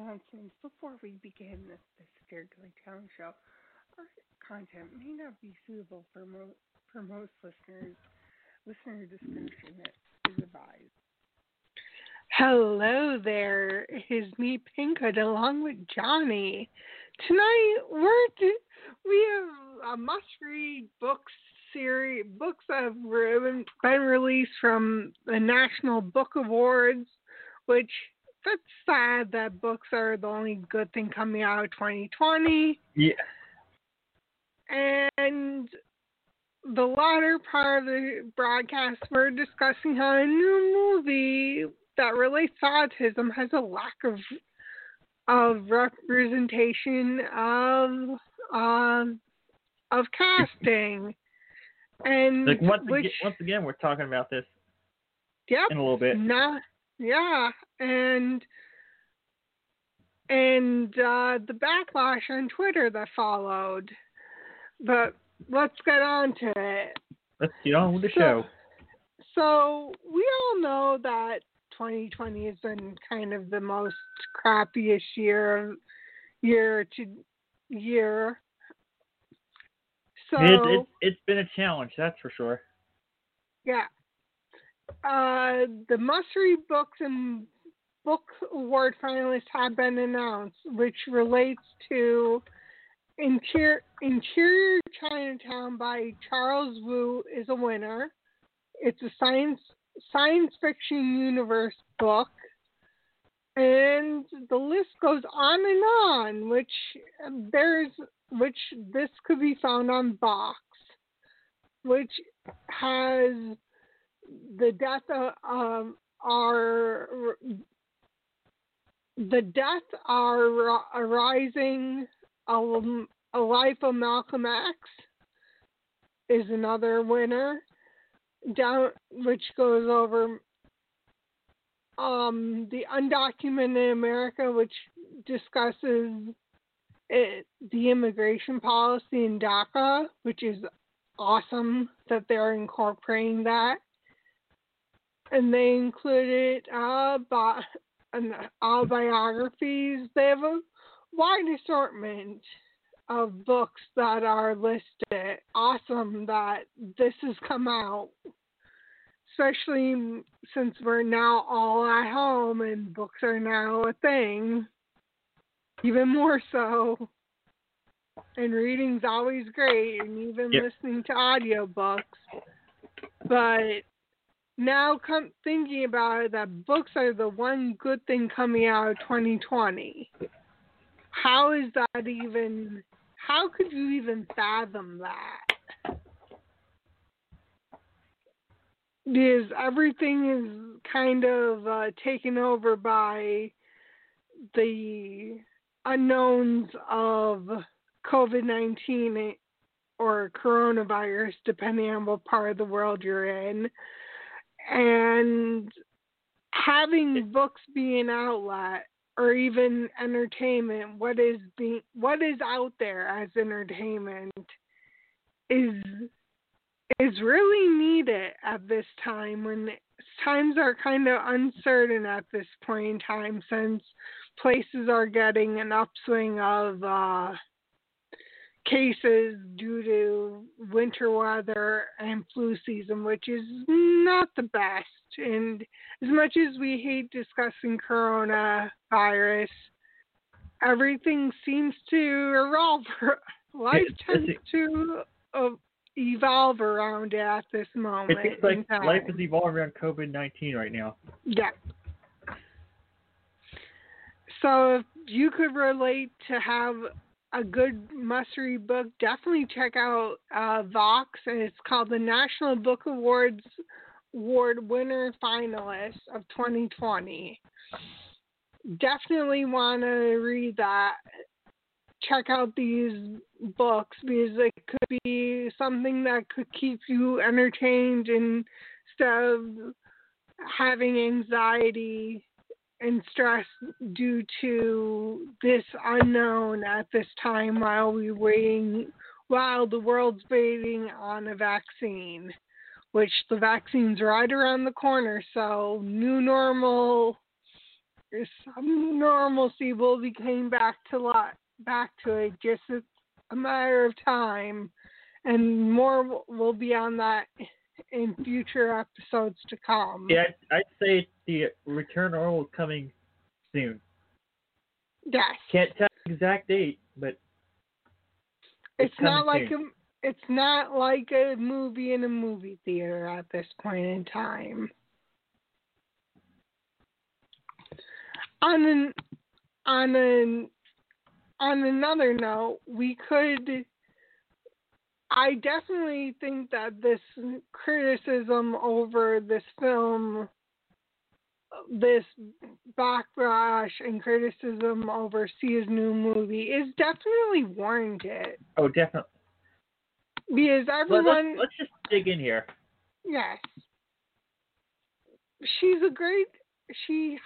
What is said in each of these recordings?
announcements before we begin this, this Town show. Our content may not be suitable for, mo- for most listeners. Listener discretion is advised. Hello there, it's me, Pinkhood, along with Johnnie. Tonight we're we have a must-read books series, books that have been released from the National Book Awards, which that's sad that books are the only good thing coming out of 2020. Yeah. And the latter part of the broadcast, we're discussing how a new movie that relates to autism has a lack of of representation of um of casting. And like once, which, again, once again, we're talking about this. Yep. In a little bit. Not, yeah, and and uh, the backlash on Twitter that followed. But let's get on to it. Let's get on with the so, show. So we all know that 2020 has been kind of the most crappiest year year to year. So it, it, it's been a challenge, that's for sure. Yeah. Uh, the must-read books and book award finalists have been announced, which relates to Interior, Interior Chinatown by Charles Yu is a winner. It's a science science fiction universe book. And the list goes on and on, which there's which this could be found on Vox, which has the death of um, our the dead are arising a, a life of Malcolm X is another winner down which goes over um, the undocumented America, which discusses it, the immigration policy in DACA, which is awesome that they're incorporating that. And they included uh, bi- all biographies. They have a wide assortment of books that are listed. Awesome that this has come out, especially since we're now all at home and books are now a thing. Even more so. And reading's always great, and even yep. listening to audiobooks. But now, come thinking about it, that books are the one good thing coming out of 2020. How is that even how could you even fathom that? Because everything is kind of uh, taken over by the unknowns of COVID 19 or coronavirus, depending on what part of the world you're in. And having books be an outlet or even entertainment, what is being what is out there as entertainment is is really needed at this time when times are kind of uncertain at this point in time since places are getting an upswing of uh, cases due to winter weather and flu season, which is not the best. And as much as we hate discussing coronavirus, everything seems to evolve. Life tends to uh, evolve around it at this moment. It seems like life is evolving around COVID 19 right now. Yeah. So if you could relate to have a good must read book, definitely check out uh, Vox. And it's called the National Book Awards Award winner finalist of 2020. Definitely want to read that. Check out these books because it could be something that could keep you entertained instead of having anxiety and stress due to this unknown at this time while we waiting while the world's waiting on a vaccine, which the vaccine's right around the corner. So new normal some normalcy will be came back to lot back to it just a, matter of time and more will be on that in future episodes to come. Yeah, I'd say the return normal coming soon. Yes. Can't tell the exact date, but it's, it's not like soon. a it's not like a movie in a movie theater at this point in time. On an on an on another note, we could I definitely think that this criticism over this film, this backlash and criticism over Sia's new movie is definitely warranted. Oh, definitely. Because everyone, let's, let's just dig in here. yes, she's a great. She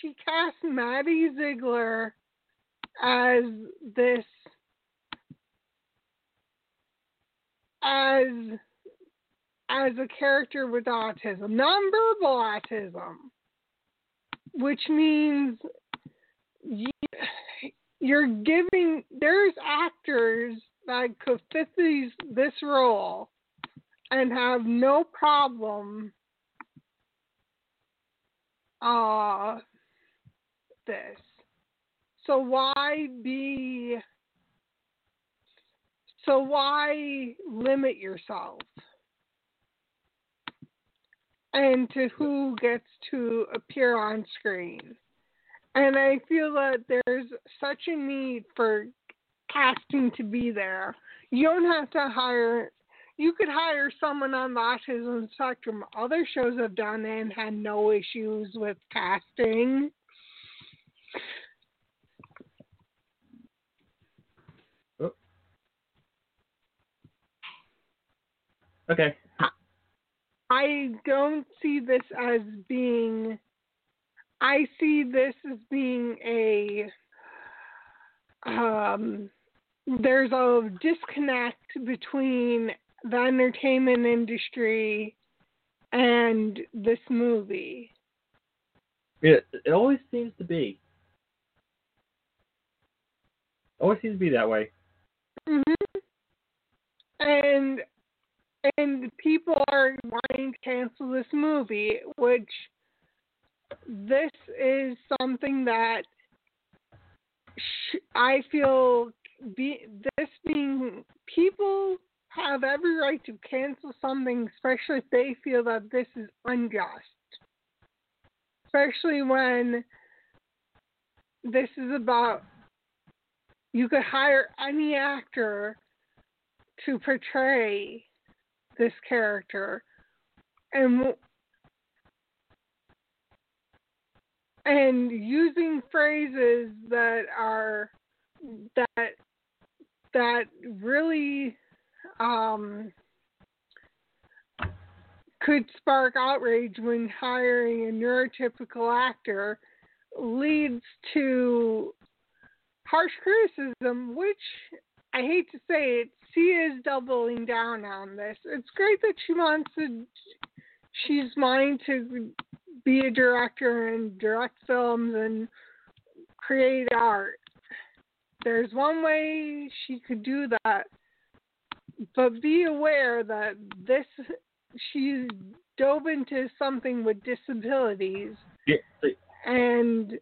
she cast Maddie Ziegler as this as as a character with autism, nonverbal autism, which means you, you're giving there's actors that could fit these this role and have no problem uh this. So why be so why limit yourself? And to who gets to appear on screen. And I feel that there's such a need for casting to be there. You don't have to hire you could hire someone on the autism spectrum. Other shows have done and had no issues with casting. Oh. Okay. I don't see this as being. I see this as being a. Um, there's a disconnect between the entertainment industry and this movie. It, it always seems to be. Always seems to be that way. hmm And and people are wanting to cancel this movie, which this is something that sh- I feel be this being people have every right to cancel something, especially if they feel that this is unjust. Especially when this is about you could hire any actor to portray this character. And and using phrases that are that that really um, could spark outrage when hiring a neurotypical actor leads to harsh criticism, which I hate to say it, she is doubling down on this. It's great that she wants to, she's wanting to be a director and direct films and create art. There's one way she could do that, but be aware that this, she's dove into something with disabilities Yeah. and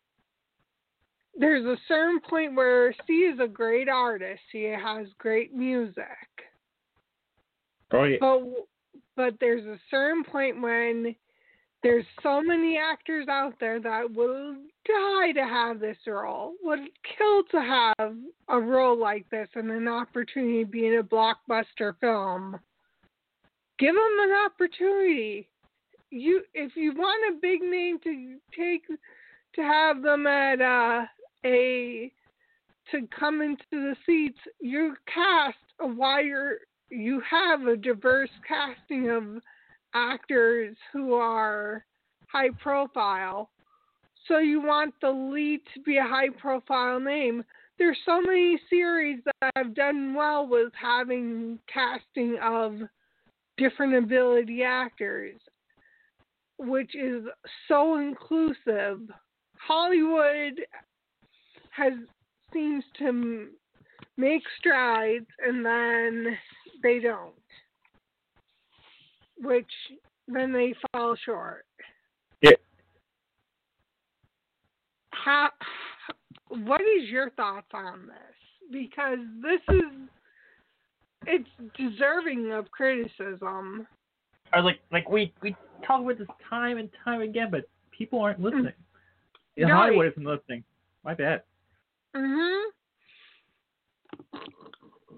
there's a certain point where she is a great artist. She has great music. Oh yeah. But but there's a certain point when there's so many actors out there that will die to have this role, would kill to have a role like this and an opportunity to be in a blockbuster film. Give them an opportunity. You, if you want a big name to take, to have them at uh, a, to come into the seats, you cast a wider, you have a diverse casting of actors who are high profile. So you want the lead to be a high profile name. There's so many series that have done well with having casting of different ability actors, which is so inclusive. Hollywood has seems to m- make strides and then they don't, which then they fall short. Yeah. How? What is your thoughts on this? Because this is it's deserving of criticism. Or like like we we talk about this time and time again, but people aren't listening. Mm. Yeah, Right. Hollywood isn't listening. My bad. Mhm.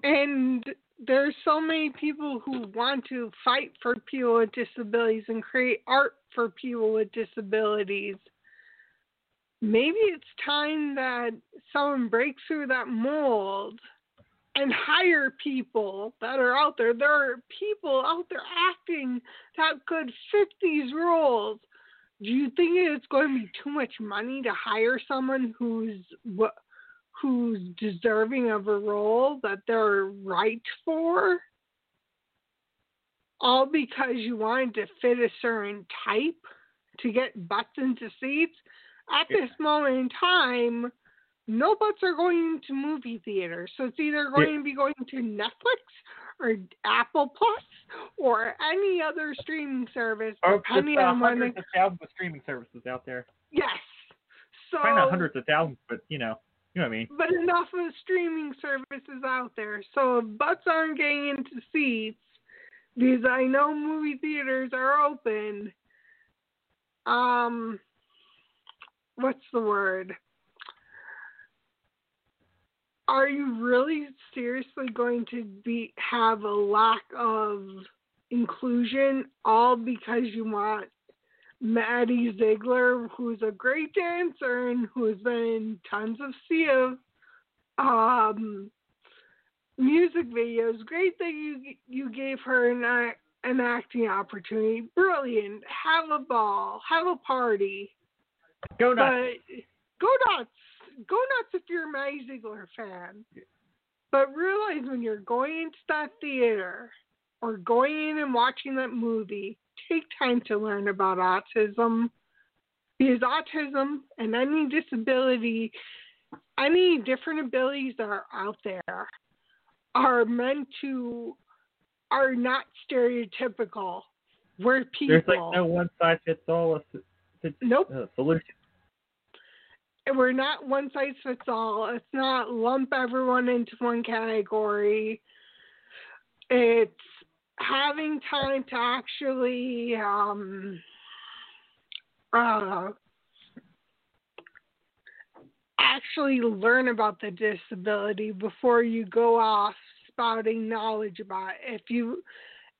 And there's so many people who want to fight for people with disabilities and create art for people with disabilities. Maybe it's time that someone breaks through that mold and hire people that are out there. There are people out there acting that could fit these roles. Do you think it's going to be too much money to hire someone who's what who's deserving of a role that they're right for? All because you wanted to fit a certain type to get butts into seats? At Yeah. this moment in time, no butts are going to movie theaters. So it's either going to be going to Netflix or Apple Plus or any other streaming service, Or depending just, uh, on when hundreds of thousands of streaming services out there. yes. So Probably not hundreds of thousands, but you know, know what I mean. but enough of streaming services out there. So if butts aren't getting into seats, because I know movie theaters are open. Um, what's the word? Are you really seriously going to be have a lack of inclusion all because you want Maddie Ziegler, who's a great dancer and who's been in tons of Sia um, music videos. Great that you you gave her an an acting opportunity. Brilliant. Have a ball. Have a party. Go nuts. But go nuts. Go nuts if you're a Maddie Ziegler fan. But realize when you're going into that theater or going in and watching that movie, take time to learn about autism. Because autism and any disability, any different abilities that are out there are meant to, are not stereotypical. We're people. There's like no one size fits all nope. uh, solution. And we're not one size fits all. It's not lump everyone into one category. It's having time to actually um, uh, actually learn about the disability before you go off spouting knowledge about it. If you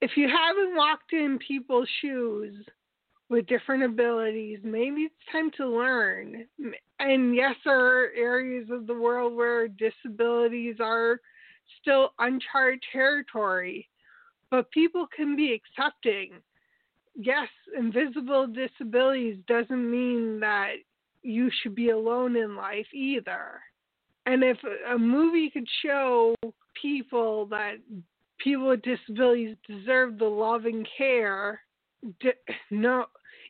if you haven't walked in people's shoes with different abilities, maybe it's time to learn. And yes, there are areas of the world where disabilities are still uncharted territory, but people can be accepting. Yes, invisible disabilities doesn't mean that you should be alone in life either. And if a movie could show people that people with disabilities deserve the love and care, no,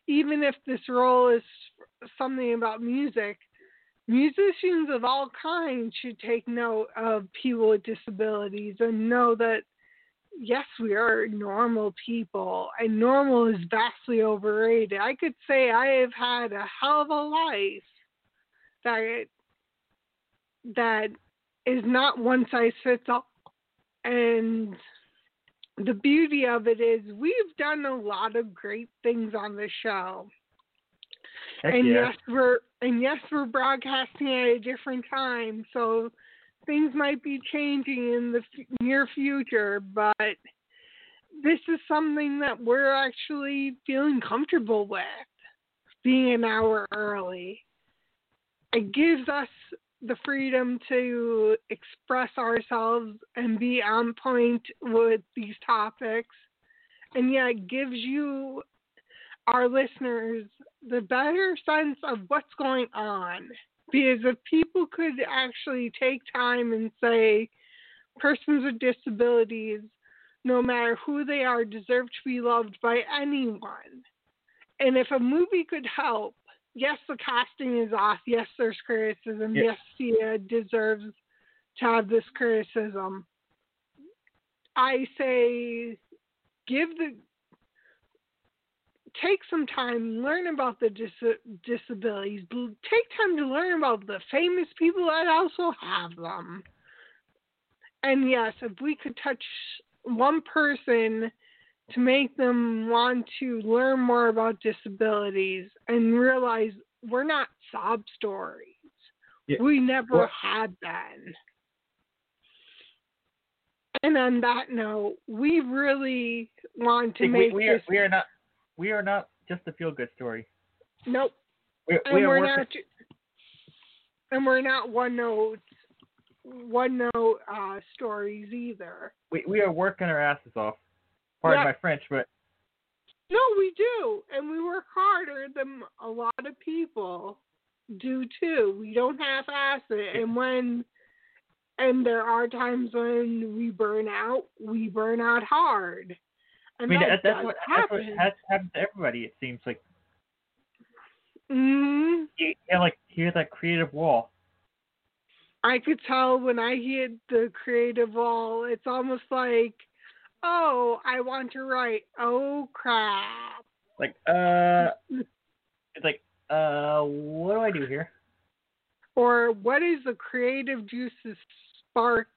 even if this role is something about music, musicians of all kinds should take note of people with disabilities and know that yes, we are normal people, and normal is vastly overrated. I could say I have had a hell of a life that that is not one size fits all, and the beauty of it is we've done a lot of great things on the show. Heck and yeah. yes, we're and yes, we're broadcasting at a different time, so things might be changing in the f- near future. But this is something that we're actually feeling comfortable with, being an hour early. It gives us the freedom to express ourselves and be on point with these topics, and yet gives you our listeners the better sense of what's going on. Because if people could actually take time and say, persons with disabilities, no matter who they are, deserve to be loved by anyone. And if a movie could help yes, the casting is off. Yes, there's criticism. Yes, Sia deserves to have this criticism. I say, give the take some time, learn about the dis- disabilities. Take time to learn about the famous people that also have them. And yes, if we could touch one person to make them want to learn more about disabilities and realize we're not sob stories. Yeah. We never Well- had been. And on that note, we really want to we, make we are this. we are not we are not just a feel good story. nope. We, And we are we're working. not. And we're not one note, one note uh, stories either. We, we are working our asses off. Pardon Yeah. my French, but No, we do, and we work harder than a lot of people do too. We don't half-ass it, and when and there are times when we burn out. We burn out hard, I mean that that, that's what that's what has happened to everybody. It seems like hmm you, you like hear that creative wall. I could tell when I hit the creative wall. It's almost like, oh, I want to write. Oh crap! Like uh, it's like uh, what do I do here? or what is the creative juices spark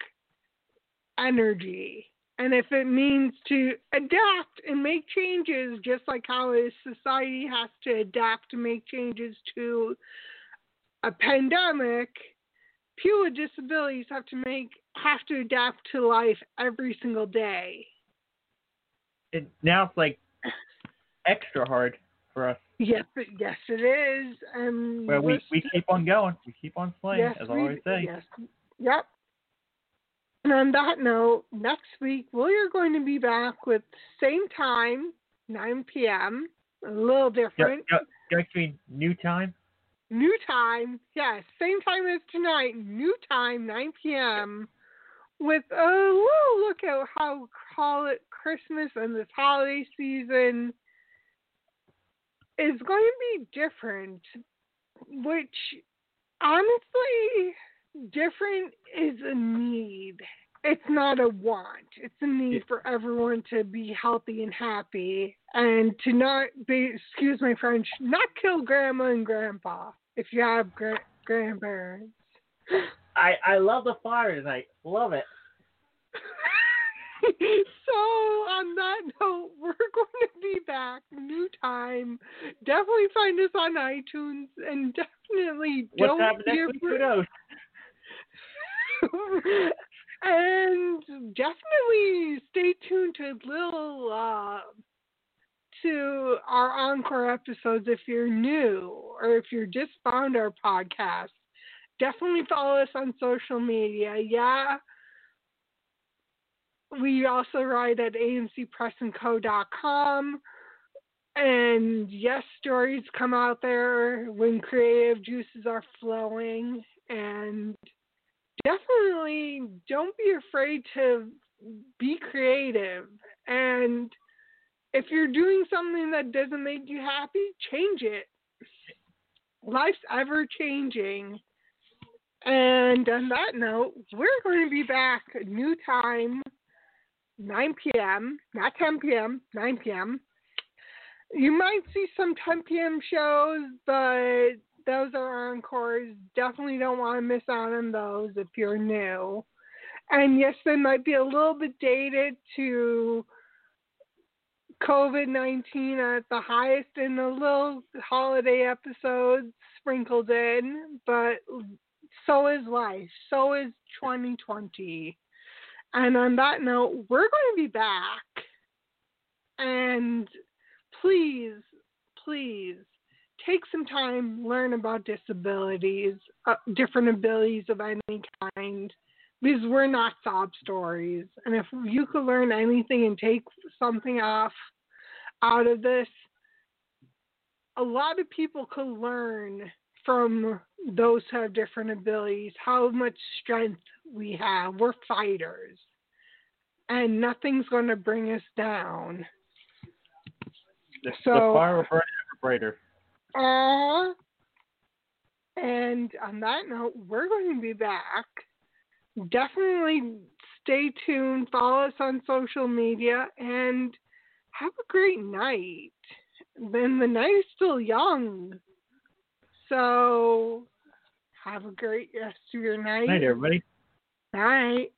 energy and if it means to adapt and make changes just like how a society has to adapt to make changes to a pandemic people with disabilities have to make have to adapt to life every single day It now it's like extra hard for us. yes yes it is and But we we're keep on going. We keep on playing, Yes, as I always say. Yes. Yep. And on that note, next week we're going to be back with same time, 9 p.m. A little different. yeah, next week, new time. New time. Yes, same time as tonight. New time, 9 p.m. With a little look at how call it Christmas and this holiday season is going to be different, which honestly, different is a need. It's not a want. It's a need for everyone to be healthy and happy and to not be, excuse my French, not kill grandma and grandpa if you have gra- grandparents. I I love the fire tonight. Love it. so on that note, we're going to be back new time. Definitely find us on iTunes and definitely What's don't happening be next week? Who afraid- knows? and definitely stay tuned to little uh, to our encore episodes if you're new or if you're just found our podcast. Definitely follow us on social media. Yeah. We also write at amcpressandco.com. And yes, stories come out there when creative juices are flowing. And definitely don't be afraid to be creative. And if you're doing something that doesn't make you happy, change it. Life's ever changing. And on that note, we're going to be back new time, 9 p.m., not 10 p.m., 9 p.m. You might see some 10 p.m. shows, but those are encores. Definitely don't want to miss out on those if you're new. And yes, they might be a little bit dated to COVID 19 at the highest and a little holiday episodes sprinkled in, but so is life. So is 2020. And on that note, we're going to be back. And please, please take some time, learn about disabilities, uh, different abilities of any kind, because we're not sob stories. And if you could learn anything and take something off out of this, a lot of people could learn from those who have different abilities how much strength we have. We're fighters, and nothing's going to bring us down. The, So- the fire brighter. Uh, And on that note, we're going to be back. Definitely stay tuned, follow us on social media, and have a great night. Then the night is still young. So have a great rest of your night. Night, everybody. Night.